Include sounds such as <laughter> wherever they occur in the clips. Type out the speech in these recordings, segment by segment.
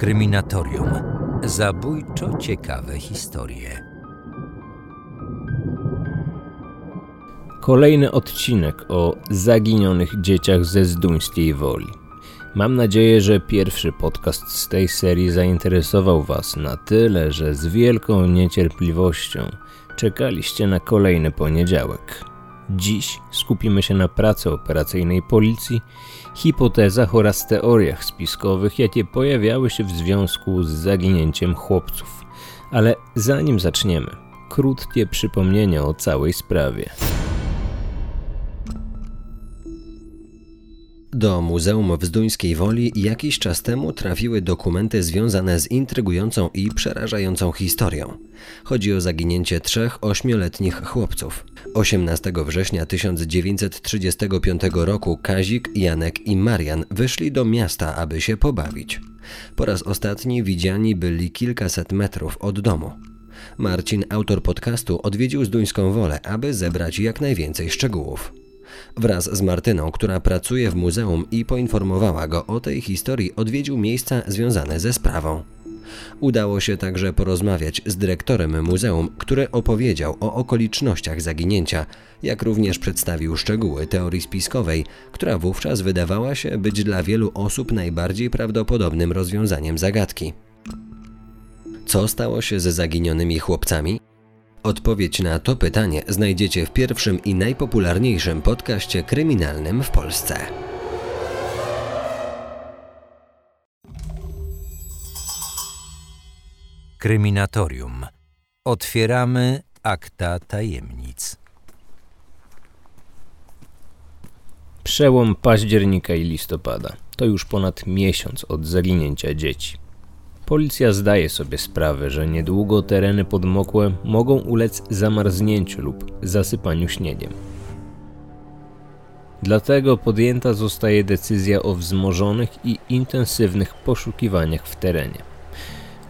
Kryminatorium. Zabójczo ciekawe historie. Kolejny odcinek o zaginionych dzieciach ze Zduńskiej Woli. Mam nadzieję, że pierwszy podcast z tej serii zainteresował Was na tyle, że z wielką niecierpliwością czekaliście na kolejny poniedziałek. Dziś skupimy się na pracy operacyjnej policji, hipotezach oraz teoriach spiskowych, jakie pojawiały się w związku z zaginięciem chłopców. Ale zanim zaczniemy, krótkie przypomnienie o całej sprawie. Do Muzeum w Zduńskiej Woli jakiś czas temu trafiły dokumenty związane z intrygującą i przerażającą historią. Chodzi o zaginięcie trzech ośmioletnich chłopców. 18 września 1935 roku Kazik, Janek i Marian wyszli do miasta, aby się pobawić. Po raz ostatni widziani byli kilkaset metrów od domu. Marcin, autor podcastu, odwiedził Zduńską Wolę, aby zebrać jak najwięcej szczegółów. Wraz z Martyną, która pracuje w muzeum i poinformowała go o tej historii, odwiedził miejsca związane ze sprawą. Udało się także porozmawiać z dyrektorem muzeum, który opowiedział o okolicznościach zaginięcia, jak również przedstawił szczegóły teorii spiskowej, która wówczas wydawała się być dla wielu osób najbardziej prawdopodobnym rozwiązaniem zagadki. Co stało się ze zaginionymi chłopcami? Odpowiedź na to pytanie znajdziecie w pierwszym i najpopularniejszym podcaście kryminalnym w Polsce. Kryminatorium. Otwieramy akta tajemnic. Przełom października i listopada. To już ponad miesiąc od zaginięcia dzieci. Policja zdaje sobie sprawę, że niedługo tereny podmokłe mogą ulec zamarznięciu lub zasypaniu śniegiem. Dlatego podjęta zostaje decyzja o wzmożonych i intensywnych poszukiwaniach w terenie.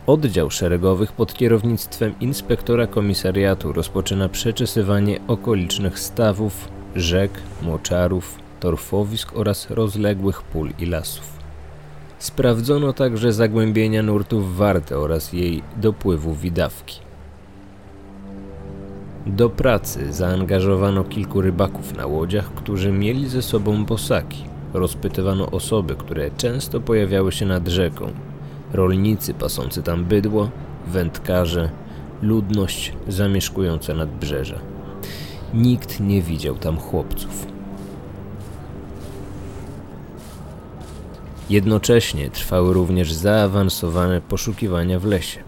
Oddział szeregowych pod kierownictwem inspektora komisariatu rozpoczyna przeczesywanie okolicznych stawów, rzek, moczarów, torfowisk oraz rozległych pól i lasów. Sprawdzono także zagłębienia nurtów Warty oraz jej dopływu widawki. Do pracy zaangażowano kilku rybaków na łodziach, którzy mieli ze sobą bosaki. Rozpytywano osoby, które często pojawiały się nad rzeką. Rolnicy pasący tam bydło, wędkarze, ludność zamieszkująca nadbrzeże. Nikt nie widział tam chłopców. Jednocześnie trwały również zaawansowane poszukiwania w lesie.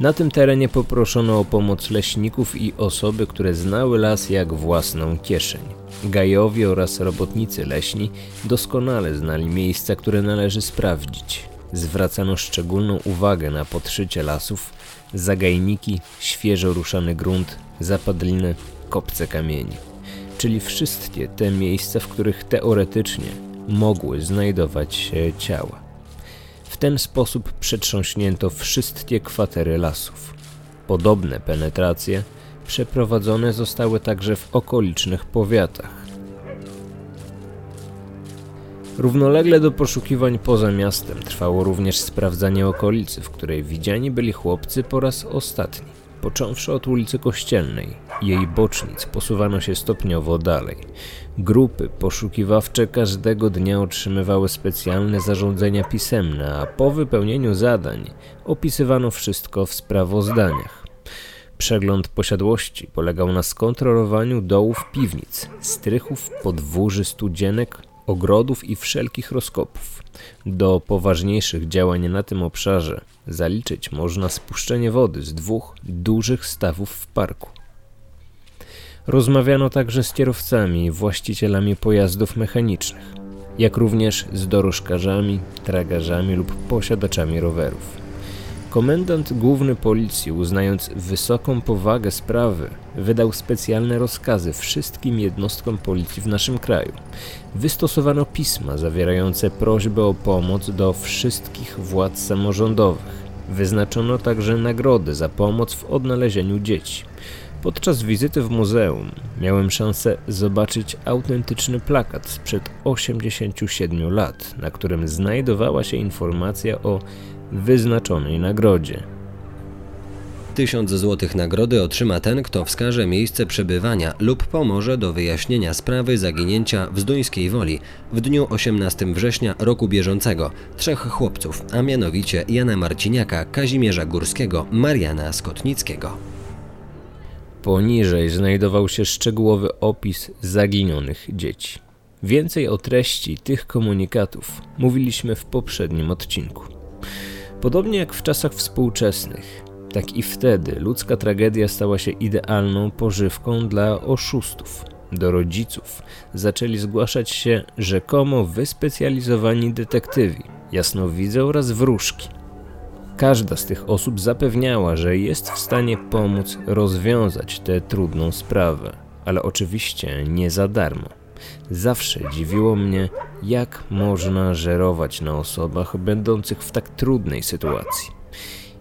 Na tym terenie poproszono o pomoc leśników i osoby, które znały las jak własną kieszeń. Gajowie oraz robotnicy leśni doskonale znali miejsca, które należy sprawdzić. Zwracano szczególną uwagę na podszycie lasów, zagajniki, świeżo ruszany grunt, zapadliny, kopce kamieni. Czyli wszystkie te miejsca, w których teoretycznie mogły znajdować się ciała. W ten sposób przetrząśnięto wszystkie kwatery lasów. Podobne penetracje przeprowadzone zostały także w okolicznych powiatach. Równolegle do poszukiwań poza miastem trwało również sprawdzanie okolicy, w której widziani byli chłopcy po raz ostatni. Począwszy od ulicy Kościelnej, jej bocznic posuwano się stopniowo dalej. Grupy poszukiwawcze każdego dnia otrzymywały specjalne zarządzenia pisemne, a po wypełnieniu zadań opisywano wszystko w sprawozdaniach. Przegląd posiadłości polegał na skontrolowaniu dołów piwnic, strychów, podwórzy, studzienek, ogrodów i wszelkich rozkopów. Do poważniejszych działań na tym obszarze zaliczyć można spuszczenie wody z dwóch dużych stawów w parku. Rozmawiano także z kierowcami i właścicielami pojazdów mechanicznych, jak również z dorożkarzami, tragarzami lub posiadaczami rowerów. Komendant główny policji, uznając wysoką powagę sprawy, wydał specjalne rozkazy wszystkim jednostkom policji w naszym kraju. Wystosowano pisma zawierające prośbę o pomoc do wszystkich władz samorządowych. Wyznaczono także nagrody za pomoc w odnalezieniu dzieci. Podczas wizyty w muzeum miałem szansę zobaczyć autentyczny plakat sprzed 87 lat, na którym znajdowała się informacja o wyznaczonej nagrodzie. Tysiąc złotych nagrody otrzyma ten, kto wskaże miejsce przebywania lub pomoże do wyjaśnienia sprawy zaginięcia w Zduńskiej Woli w dniu 18 września roku bieżącego trzech chłopców, a mianowicie Jana Marciniaka, Kazimierza Górskiego, Mariana Skotnickiego. Poniżej znajdował się szczegółowy opis zaginionych dzieci. Więcej o treści tych komunikatów mówiliśmy w poprzednim odcinku. Podobnie jak w czasach współczesnych, tak i wtedy ludzka tragedia stała się idealną pożywką dla oszustów. Do rodziców zaczęli zgłaszać się rzekomo wyspecjalizowani detektywi, jasnowidze oraz wróżki. Każda z tych osób zapewniała, że jest w stanie pomóc rozwiązać tę trudną sprawę, ale oczywiście nie za darmo. Zawsze dziwiło mnie, jak można żerować na osobach będących w tak trudnej sytuacji.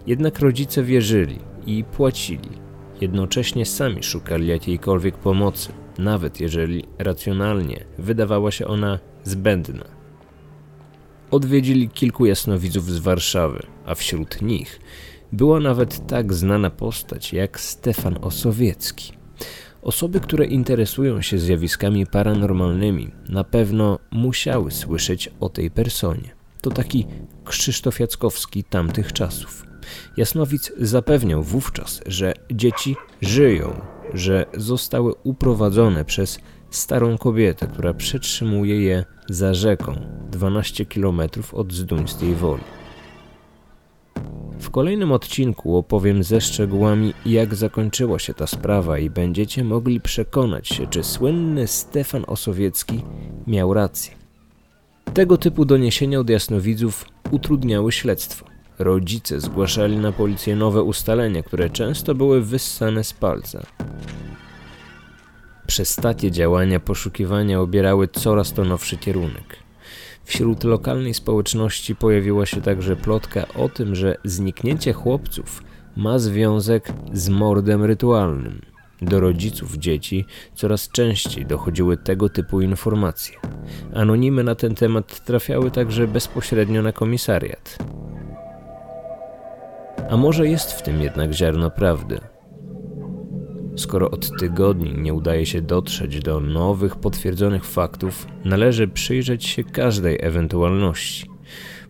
Jednak rodzice wierzyli i płacili. Jednocześnie sami szukali jakiejkolwiek pomocy, nawet jeżeli racjonalnie wydawała się ona zbędna. Odwiedzili kilku jasnowidzów z Warszawy, a wśród nich była nawet tak znana postać jak Stefan Osowiecki. Osoby, które interesują się zjawiskami paranormalnymi, na pewno musiały słyszeć o tej personie. To taki Krzysztof Jackowski tamtych czasów. Jasnowic zapewniał wówczas, że dzieci żyją, że zostały uprowadzone przez starą kobietę, która przetrzymuje je za rzeką 12 km od Zduńskiej Woli. W kolejnym odcinku opowiem ze szczegółami, jak zakończyła się ta sprawa i będziecie mogli przekonać się, czy słynny Stefan Osowiecki miał rację. Tego typu doniesienia od jasnowidzów utrudniały śledztwo. Rodzice zgłaszali na policję nowe ustalenia, które często były wyssane z palca. Przez takie działania poszukiwania obierały coraz to nowszy kierunek. Wśród lokalnej społeczności pojawiła się także plotka o tym, że zniknięcie chłopców ma związek z mordem rytualnym. Do rodziców dzieci coraz częściej dochodziły tego typu informacje. Anonimy na ten temat trafiały także bezpośrednio na komisariat. A może jest w tym jednak ziarno prawdy? Skoro od tygodni nie udaje się dotrzeć do nowych potwierdzonych faktów, należy przyjrzeć się każdej ewentualności.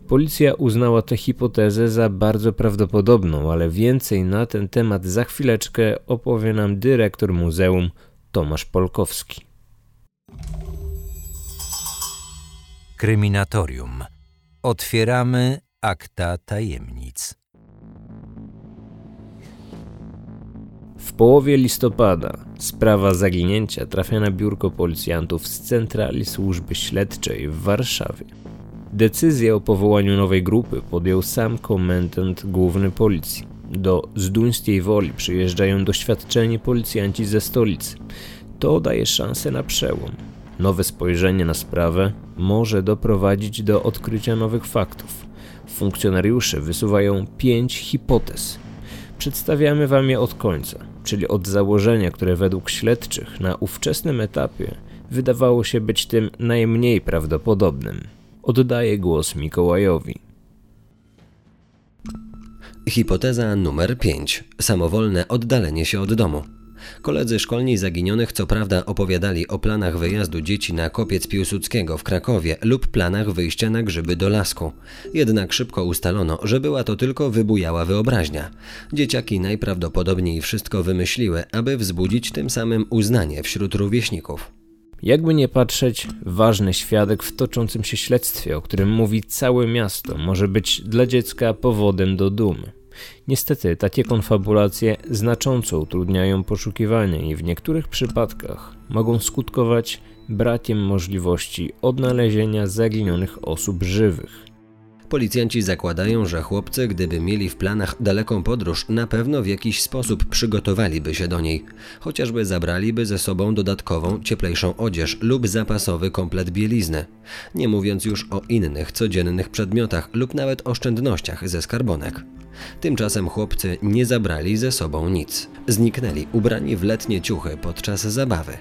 Policja uznała tę hipotezę za bardzo prawdopodobną, ale więcej na ten temat za chwileczkę opowie nam dyrektor muzeum Tomasz Polkowski. Kryminatorium. Otwieramy akta tajemnic. W połowie listopada sprawa zaginięcia trafia na biurko policjantów z Centrali Służby Śledczej w Warszawie. Decyzję o powołaniu nowej grupy podjął sam komendant główny policji. Do Zduńskiej Woli przyjeżdżają doświadczeni policjanci ze stolicy. To daje szansę na przełom. Nowe spojrzenie na sprawę może doprowadzić do odkrycia nowych faktów. Funkcjonariusze wysuwają pięć hipotez. Przedstawiamy wam je od końca czyli od założenia, które według śledczych na ówczesnym etapie wydawało się być tym najmniej prawdopodobnym. Oddaję głos Mikołajowi. Hipoteza numer 5. Samowolne oddalenie się od domu. Koledzy szkolni zaginionych co prawda opowiadali o planach wyjazdu dzieci na kopiec Piłsudskiego w Krakowie lub planach wyjścia na grzyby do lasku. Jednak szybko ustalono, że była to tylko wybujała wyobraźnia. Dzieciaki najprawdopodobniej wszystko wymyśliły, aby wzbudzić tym samym uznanie wśród rówieśników. Jakby nie patrzeć, ważny świadek w toczącym się śledztwie, o którym mówi całe miasto, może być dla dziecka powodem do dumy. Niestety, takie konfabulacje znacząco utrudniają poszukiwanie i w niektórych przypadkach mogą skutkować brakiem możliwości odnalezienia zaginionych osób żywych. Policjanci zakładają, że chłopcy, gdyby mieli w planach daleką podróż, na pewno w jakiś sposób przygotowaliby się do niej. Chociażby zabraliby ze sobą dodatkową, cieplejszą odzież lub zapasowy komplet bielizny. Nie mówiąc już o innych, codziennych przedmiotach lub nawet oszczędnościach ze skarbonek. Tymczasem chłopcy nie zabrali ze sobą nic. Zniknęli ubrani w letnie ciuchy podczas zabawy.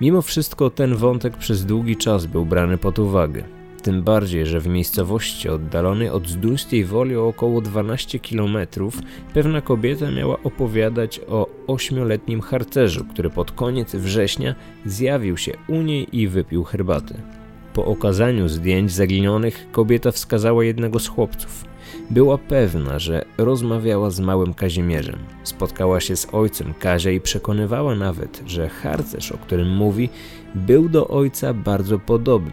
Mimo wszystko ten wątek przez długi czas był brany pod uwagę. Tym bardziej, że w miejscowości oddalonej od Zduńskiej Woli o około 12 km pewna kobieta miała opowiadać o ośmioletnim harcerzu, który pod koniec września zjawił się u niej i wypił herbatę. Po okazaniu zdjęć zaginionych kobieta wskazała jednego z chłopców. Była pewna, że rozmawiała z małym Kazimierzem. Spotkała się z ojcem Kazia i przekonywała nawet, że harcerz, o którym mówi, był do ojca bardzo podobny.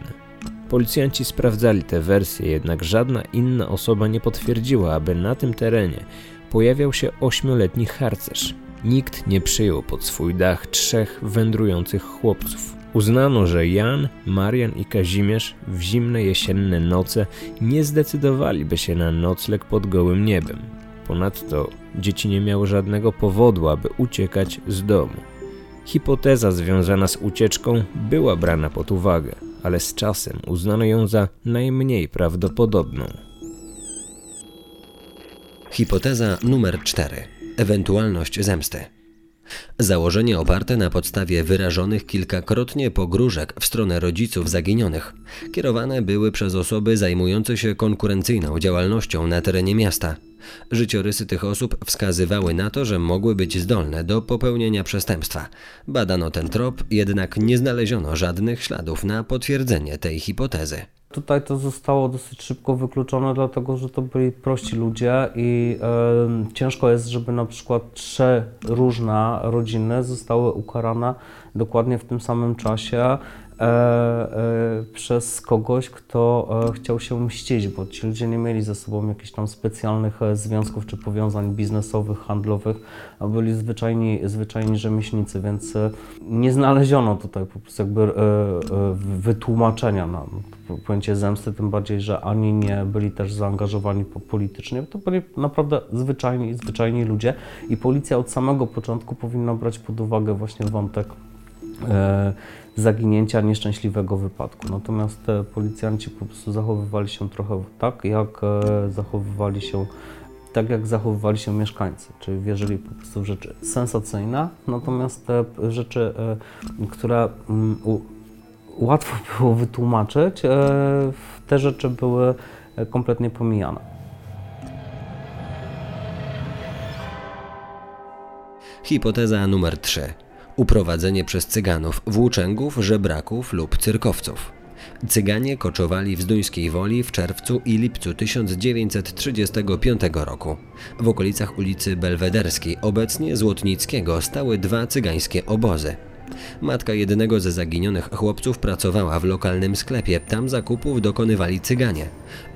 Policjanci sprawdzali te wersje, jednak żadna inna osoba nie potwierdziła, aby na tym terenie pojawiał się ośmioletni harcerz. Nikt nie przyjął pod swój dach trzech wędrujących chłopców. Uznano, że Jan, Marian i Kazimierz w zimne jesienne noce nie zdecydowaliby się na nocleg pod gołym niebem. Ponadto dzieci nie miały żadnego powodu, aby uciekać z domu. Hipoteza związana z ucieczką była brana pod uwagę, ale z czasem uznano ją za najmniej prawdopodobną. Hipoteza numer 4. Ewentualność zemsty. Założenie oparte na podstawie wyrażonych kilkakrotnie pogróżek w stronę rodziców zaginionych, kierowane były przez osoby zajmujące się konkurencyjną działalnością na terenie miasta. Życiorysy tych osób wskazywały na to, że mogły być zdolne do popełnienia przestępstwa. Badano ten trop, jednak nie znaleziono żadnych śladów na potwierdzenie tej hipotezy. Tutaj to zostało dosyć szybko wykluczone, dlatego że to byli prości ludzie i y, ciężko jest, żeby na przykład trzy różne rodziny zostały ukarane dokładnie w tym samym czasie. E, e, przez kogoś, kto e, chciał się mścić, bo ci ludzie nie mieli ze sobą jakichś tam specjalnych związków czy powiązań biznesowych, handlowych, a byli zwyczajni, zwyczajni rzemieślnicy, więc nie znaleziono tutaj po prostu jakby wytłumaczenia na pojęcie zemsty, tym bardziej, że ani nie byli też zaangażowani politycznie, to byli naprawdę zwyczajni, zwyczajni ludzie i policja od samego początku powinna brać pod uwagę właśnie wątek zaginięcia, nieszczęśliwego wypadku. Natomiast te policjanci po prostu zachowywali się trochę tak, jak e, zachowywali się tak jak zachowywali się mieszkańcy, czyli wierzyli po prostu w rzeczy sensacyjne, natomiast te rzeczy, e, które mm, łatwo <laughs> było wytłumaczyć, e, te rzeczy były kompletnie pomijane. Hipoteza numer 3 uprowadzenie przez Cyganów, włóczęgów, żebraków lub cyrkowców. Cyganie koczowali w Zduńskiej Woli w czerwcu i lipcu 1935 roku. W okolicach ulicy Belwederskiej, obecnie Złotnickiego, stały dwa cygańskie obozy. Matka jednego ze zaginionych chłopców pracowała w lokalnym sklepie. Tam zakupów dokonywali cyganie.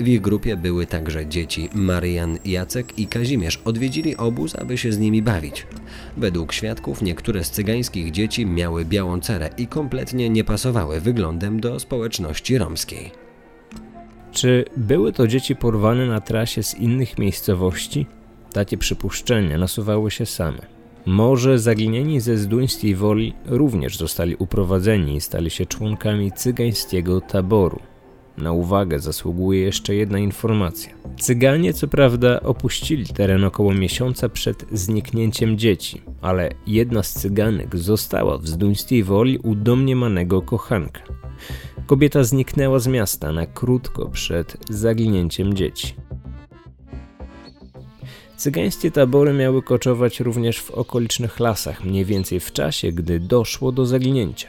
W ich grupie były także dzieci. Marian, Jacek i Kazimierz odwiedzili obóz, aby się z nimi bawić. Według świadków niektóre z cygańskich dzieci miały białą cerę i kompletnie nie pasowały wyglądem do społeczności romskiej. Czy były to dzieci porwane na trasie z innych miejscowości? Takie przypuszczenia nasuwały się same. Może zaginieni ze Zduńskiej Woli również zostali uprowadzeni i stali się członkami cygańskiego taboru. Na uwagę zasługuje jeszcze jedna informacja. Cyganie co prawda opuścili teren około miesiąca przed zniknięciem dzieci, ale jedna z cyganek została w Zduńskiej Woli u domniemanego kochanka. Kobieta zniknęła z miasta na krótko przed zaginięciem dzieci. Cygańskie tabory miały koczować również w okolicznych lasach, mniej więcej w czasie, gdy doszło do zaginięcia.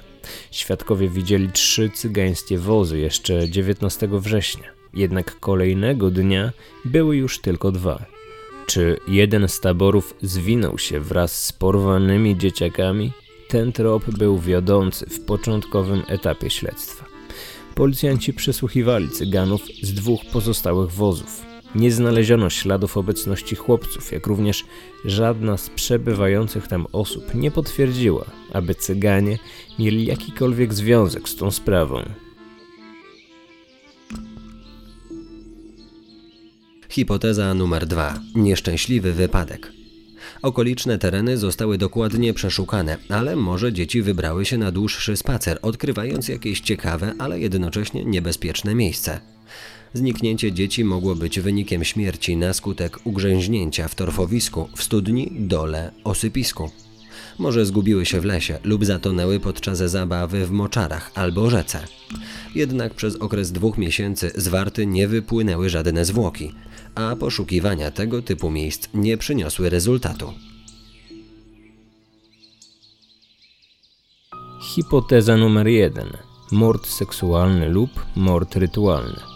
Świadkowie widzieli trzy cygańskie wozy jeszcze 19 września, jednak kolejnego dnia były już tylko dwa. Czy jeden z taborów zwinął się wraz z porwanymi dzieciakami? Ten trop był wiodący w początkowym etapie śledztwa. Policjanci przesłuchiwali cyganów z dwóch pozostałych wozów. Nie znaleziono śladów obecności chłopców, jak również żadna z przebywających tam osób nie potwierdziła, aby cyganie mieli jakikolwiek związek z tą sprawą. Hipoteza numer dwa: Nieszczęśliwy wypadek. Okoliczne tereny zostały dokładnie przeszukane, ale może dzieci wybrały się na dłuższy spacer, odkrywając jakieś ciekawe, ale jednocześnie niebezpieczne miejsce. Zniknięcie dzieci mogło być wynikiem śmierci na skutek ugrzęźnięcia w torfowisku, w studni, dole, osypisku. Może zgubiły się w lesie lub zatonęły podczas zabawy w moczarach albo rzece. Jednak przez okres dwóch miesięcy z warty nie wypłynęły żadne zwłoki, a poszukiwania tego typu miejsc nie przyniosły rezultatu. Hipoteza numer jeden. Mord seksualny lub mord rytualny.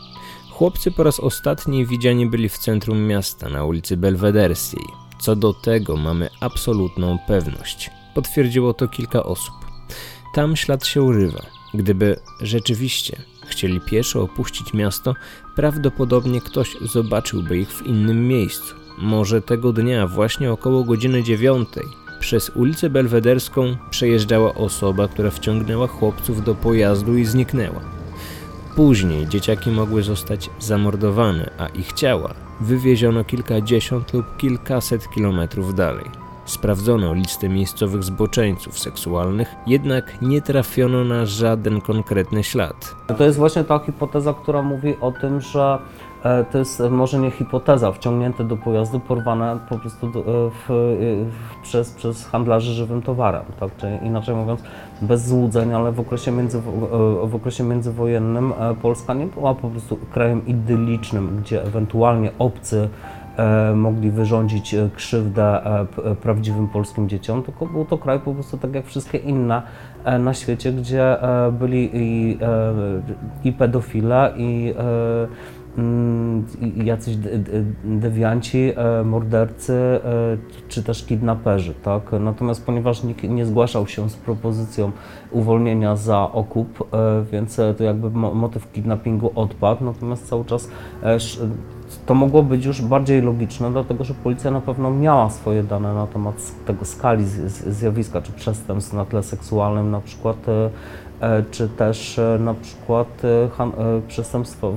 Chłopcy po raz ostatni widziani byli w centrum miasta na ulicy Belwederskiej. Co do tego mamy absolutną pewność. Potwierdziło to kilka osób. Tam ślad się urywa. Gdyby rzeczywiście chcieli pieszo opuścić miasto, prawdopodobnie ktoś zobaczyłby ich w innym miejscu. Może tego dnia, właśnie około godziny dziewiątej, przez ulicę Belwederską przejeżdżała osoba, która wciągnęła chłopców do pojazdu i zniknęła. Później dzieciaki mogły zostać zamordowane, a ich ciała wywieziono kilkadziesiąt lub kilkaset kilometrów dalej. Sprawdzono listę miejscowych zboczeńców seksualnych, jednak nie trafiono na żaden konkretny ślad. To jest właśnie ta hipoteza, która mówi o tym, że to jest może nie hipoteza, wciągnięte do pojazdu, porwane po prostu do, e, w, w, przez, przez handlarzy żywym towarem, tak? Czyli inaczej mówiąc, bez złudzeń, ale w okresie, w okresie międzywojennym Polska nie była po prostu krajem idylicznym, gdzie ewentualnie obcy E, mogli wyrządzić e, krzywdę e, prawdziwym polskim dzieciom, tylko był to kraj po prostu tak jak wszystkie inne na świecie, gdzie byli i, i pedofile, i jacyś dewianci, mordercy, czy też kidnaperzy, tak? Natomiast ponieważ nikt nie zgłaszał się z propozycją uwolnienia za okup, więc to jakby motyw kidnappingu odpadł, natomiast cały czas to mogło być już bardziej logiczne, dlatego że policja na pewno miała swoje dane na temat tego skali zjawiska, czy przestępstw na tle seksualnym na przykład, e, e, czy też e, na przykład przestępstwa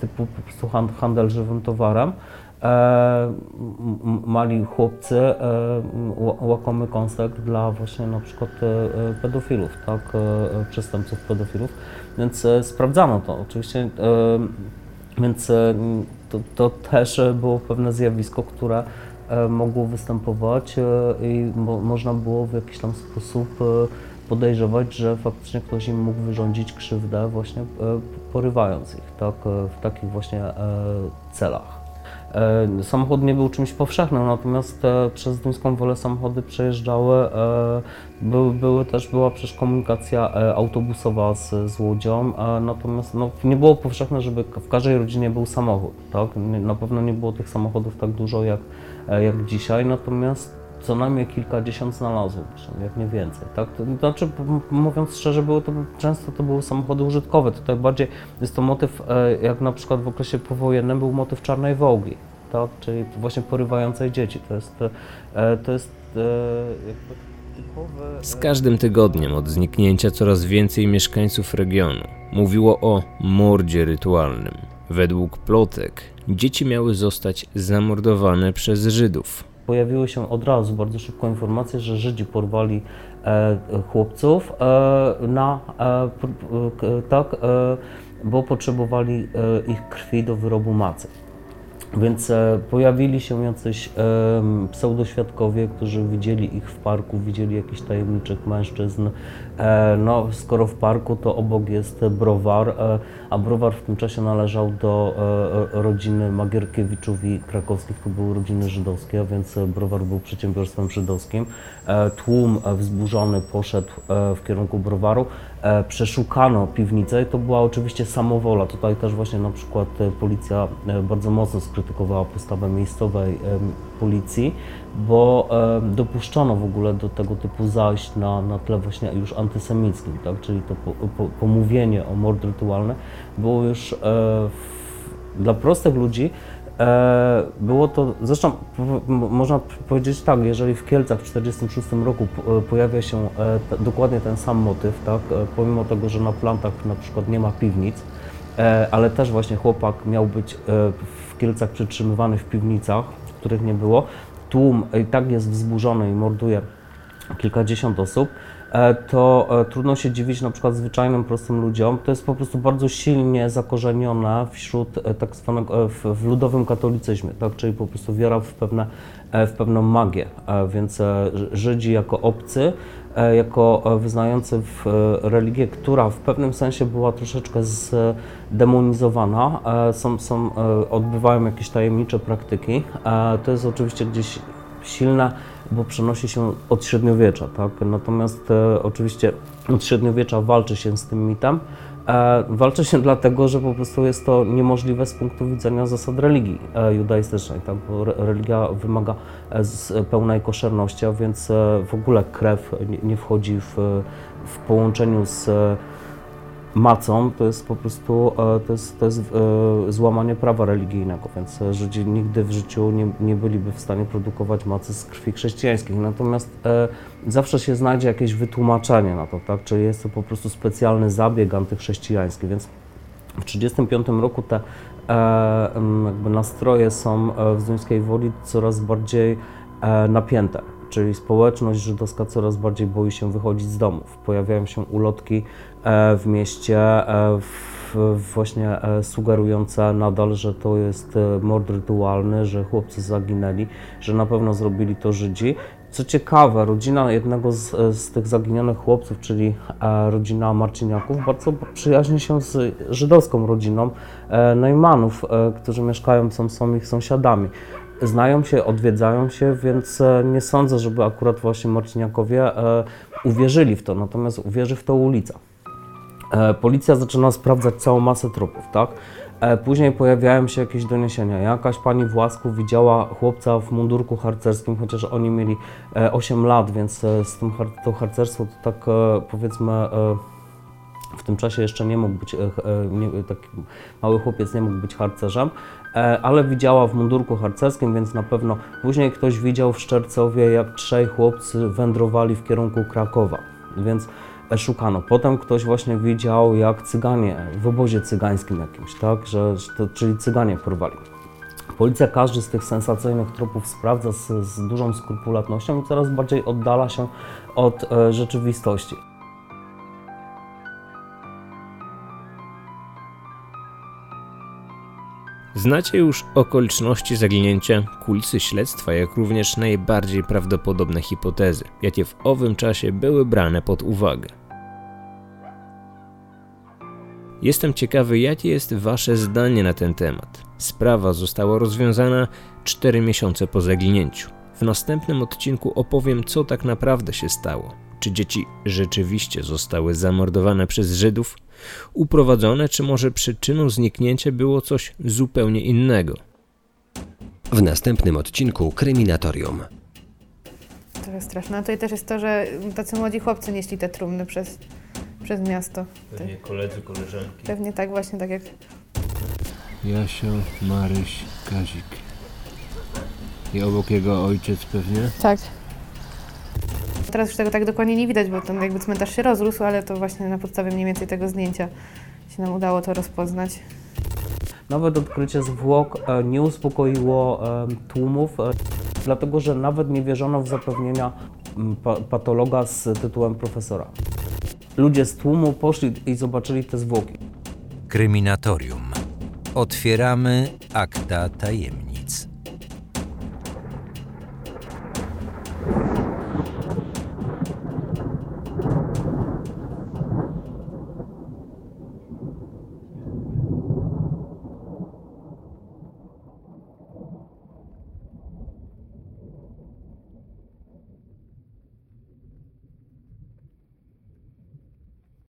typu po prostu handel żywym towarem. Mali chłopcy, łakomy kąsek dla właśnie na przykład pedofilów, tak, przestępców pedofilów, więc sprawdzano to. Oczywiście więc e, to, to też było pewne zjawisko, które e, mogło występować e, i mo, można było w jakiś tam sposób podejrzewać, że faktycznie ktoś im mógł wyrządzić krzywdę właśnie porywając ich tak, w takich właśnie celach. E, samochód nie był czymś powszechnym, natomiast przez Duńską Wolę samochody przejeżdżały. E, były, były też, była przecież komunikacja e, autobusowa z, z Łodzią, natomiast no, nie było powszechne, żeby w każdej rodzinie był samochód. Tak? Na pewno nie było tych samochodów tak dużo jak, jak dzisiaj, natomiast co najmniej kilkadziesiąt znalazło, jak nie więcej. Tak? To znaczy, mówiąc szczerze, były to, często to były samochody użytkowe. Tutaj bardziej jest to motyw, e, jak na przykład w okresie powojennym był motyw czarnej wołgi, tak? czyli właśnie porywającej dzieci. To jest, e, to jest e, jakby z każdym tygodniem od zniknięcia coraz więcej mieszkańców regionu mówiło o mordzie rytualnym. Według plotek dzieci miały zostać zamordowane przez Żydów pojawiły się od razu bardzo szybko informacje, że Żydzi porwali e, chłopców e, na, e, tak, bo potrzebowali ich krwi do wyrobu macy. Więc pojawili się jacyś pseudoświadkowie, którzy widzieli ich w parku, widzieli jakichś tajemniczych mężczyzn. E, no, skoro w parku, to obok jest browar, e, a browar w tym czasie należał do e, rodziny Magierkiewiczów i Krakowskich, to były rodziny żydowskie, więc browar był przedsiębiorstwem żydowskim. Tłum wzburzony poszedł w kierunku browaru. Przeszukano piwnicę i to była oczywiście samowola. Tutaj też właśnie na przykład policja bardzo mocno skrytykowała postawę miejscowej policji, bo dopuszczono w ogóle do tego typu zajść na, na tle właśnie już antysemickim, tak? czyli to po, po, pomówienie o mord rytualny było już e, w, dla prostych ludzi e, było to, zresztą można powiedzieć tak, jeżeli w Kielcach w 1946 roku e, pojawia się dokładnie ten sam motyw, tak, pomimo tego, że na plantach na przykład nie ma piwnic, ale też właśnie chłopak miał być w Kielcach przytrzymywany w piwnicach, których nie było, tłum i tak jest wzburzony i morduje kilkadziesiąt osób, e, to e, trudno się dziwić na przykład zwyczajnym, prostym ludziom. To jest po prostu bardzo silnie zakorzenione wśród e, tak zwanego, w, w ludowym katolicyzmie, tak? czyli po prostu wiara w, pewne, w pewną magię. Więc Żydzi jako obcy, jako wyznający w religię, która w pewnym sensie była troszeczkę zdemonizowana, są, są, odbywają jakieś tajemnicze praktyki. To jest oczywiście gdzieś silne bo przenosi się od średniowiecza, tak? Natomiast e, oczywiście od średniowiecza walczy się z tym mitem. Walczy się dlatego, że po prostu jest to niemożliwe z punktu widzenia zasad religii e, judaistycznej, tak? bo re, religia wymaga e, pełnej koszerności, a więc e, w ogóle krew nie wchodzi w, w połączeniu z macą, to jest po prostu e, to jest, to jest e, złamanie prawa religijnego, więc Żydzi nigdy w życiu nie, nie byliby w stanie produkować macy z krwi chrześcijańskiej. Natomiast e, zawsze się znajdzie jakieś wytłumaczenie na to, tak? czyli jest to po prostu specjalny zabieg antychrześcijański, więc w 1935 roku te jakby nastroje są w Zduńskiej Woli coraz bardziej napięte czyli społeczność żydowska coraz bardziej boi się wychodzić z domów. Pojawiają się ulotki e, w mieście e, właśnie e, sugerujące nadal, że to jest mord rytualny, że chłopcy zaginęli, że na pewno zrobili to Żydzi. Co ciekawe, rodzina jednego z, z tych zaginionych chłopców, czyli rodzina Marciniaków, bardzo przyjaźni się z żydowską rodziną Neumanów, którzy mieszkają, są, są ich sąsiadami znają się, odwiedzają się, więc e, nie sądzę, żeby akurat właśnie Marciniakowie e, uwierzyli w to, natomiast uwierzy w to ulica. E, policja zaczyna sprawdzać całą masę trupów, tak? Później pojawiają się jakieś doniesienia. Jakaś pani w Łasku widziała chłopca w mundurku harcerskim, chociaż oni mieli 8 lat, więc z tym to harcerstwo to tak powiedzmy w tym czasie jeszcze nie mógł być, nie, taki mały chłopiec nie mógł być harcerzem, E, ale widziała w mundurku harcerskim, więc na pewno później ktoś widział w Szczercowie, jak trzej chłopcy wędrowali w kierunku Krakowa, więc e, szukano. Potem ktoś właśnie widział, jak cyganie w obozie cygańskim jakimś, tak, że, to, czyli cyganie porwali. Policja każdy z tych sensacyjnych tropów sprawdza z, z dużą skrupulatnością i coraz bardziej oddala się od e, rzeczywistości. Znacie już okoliczności zaginięcia, kulisy śledztwa, jak również najbardziej prawdopodobne hipotezy, jakie w owym czasie były brane pod uwagę. Jestem ciekawy, jakie jest Wasze zdanie na ten temat. Sprawa została rozwiązana 4 miesiące po zaginięciu. W następnym odcinku opowiem, co tak naprawdę się stało. Czy dzieci rzeczywiście zostały zamordowane przez Żydów, uprowadzone, czy może przyczyną zniknięcia było coś zupełnie innego. W następnym odcinku Kryminatorium. Trochę straszne. No to i też jest to, że tacy młodzi chłopcy nieśli te trumny przez, przez miasto. Pewnie koledzy, koleżanki. Pewnie tak, właśnie tak jak... Jasio, Maryś, Kazik. I obok jego ojciec pewnie? Tak. Teraz już tego tak dokładnie nie widać, bo ten jakby cmentarz się rozrósł, ale to właśnie na podstawie mniej więcej tego zdjęcia się nam udało to rozpoznać. Nawet odkrycie zwłok e, nie uspokoiło e, tłumów, e, dlatego że nawet nie wierzono w zapewnienia patologa z tytułem profesora. Ludzie z tłumu poszli i zobaczyli te zwłoki. Kryminatorium. Otwieramy akta tajemnic.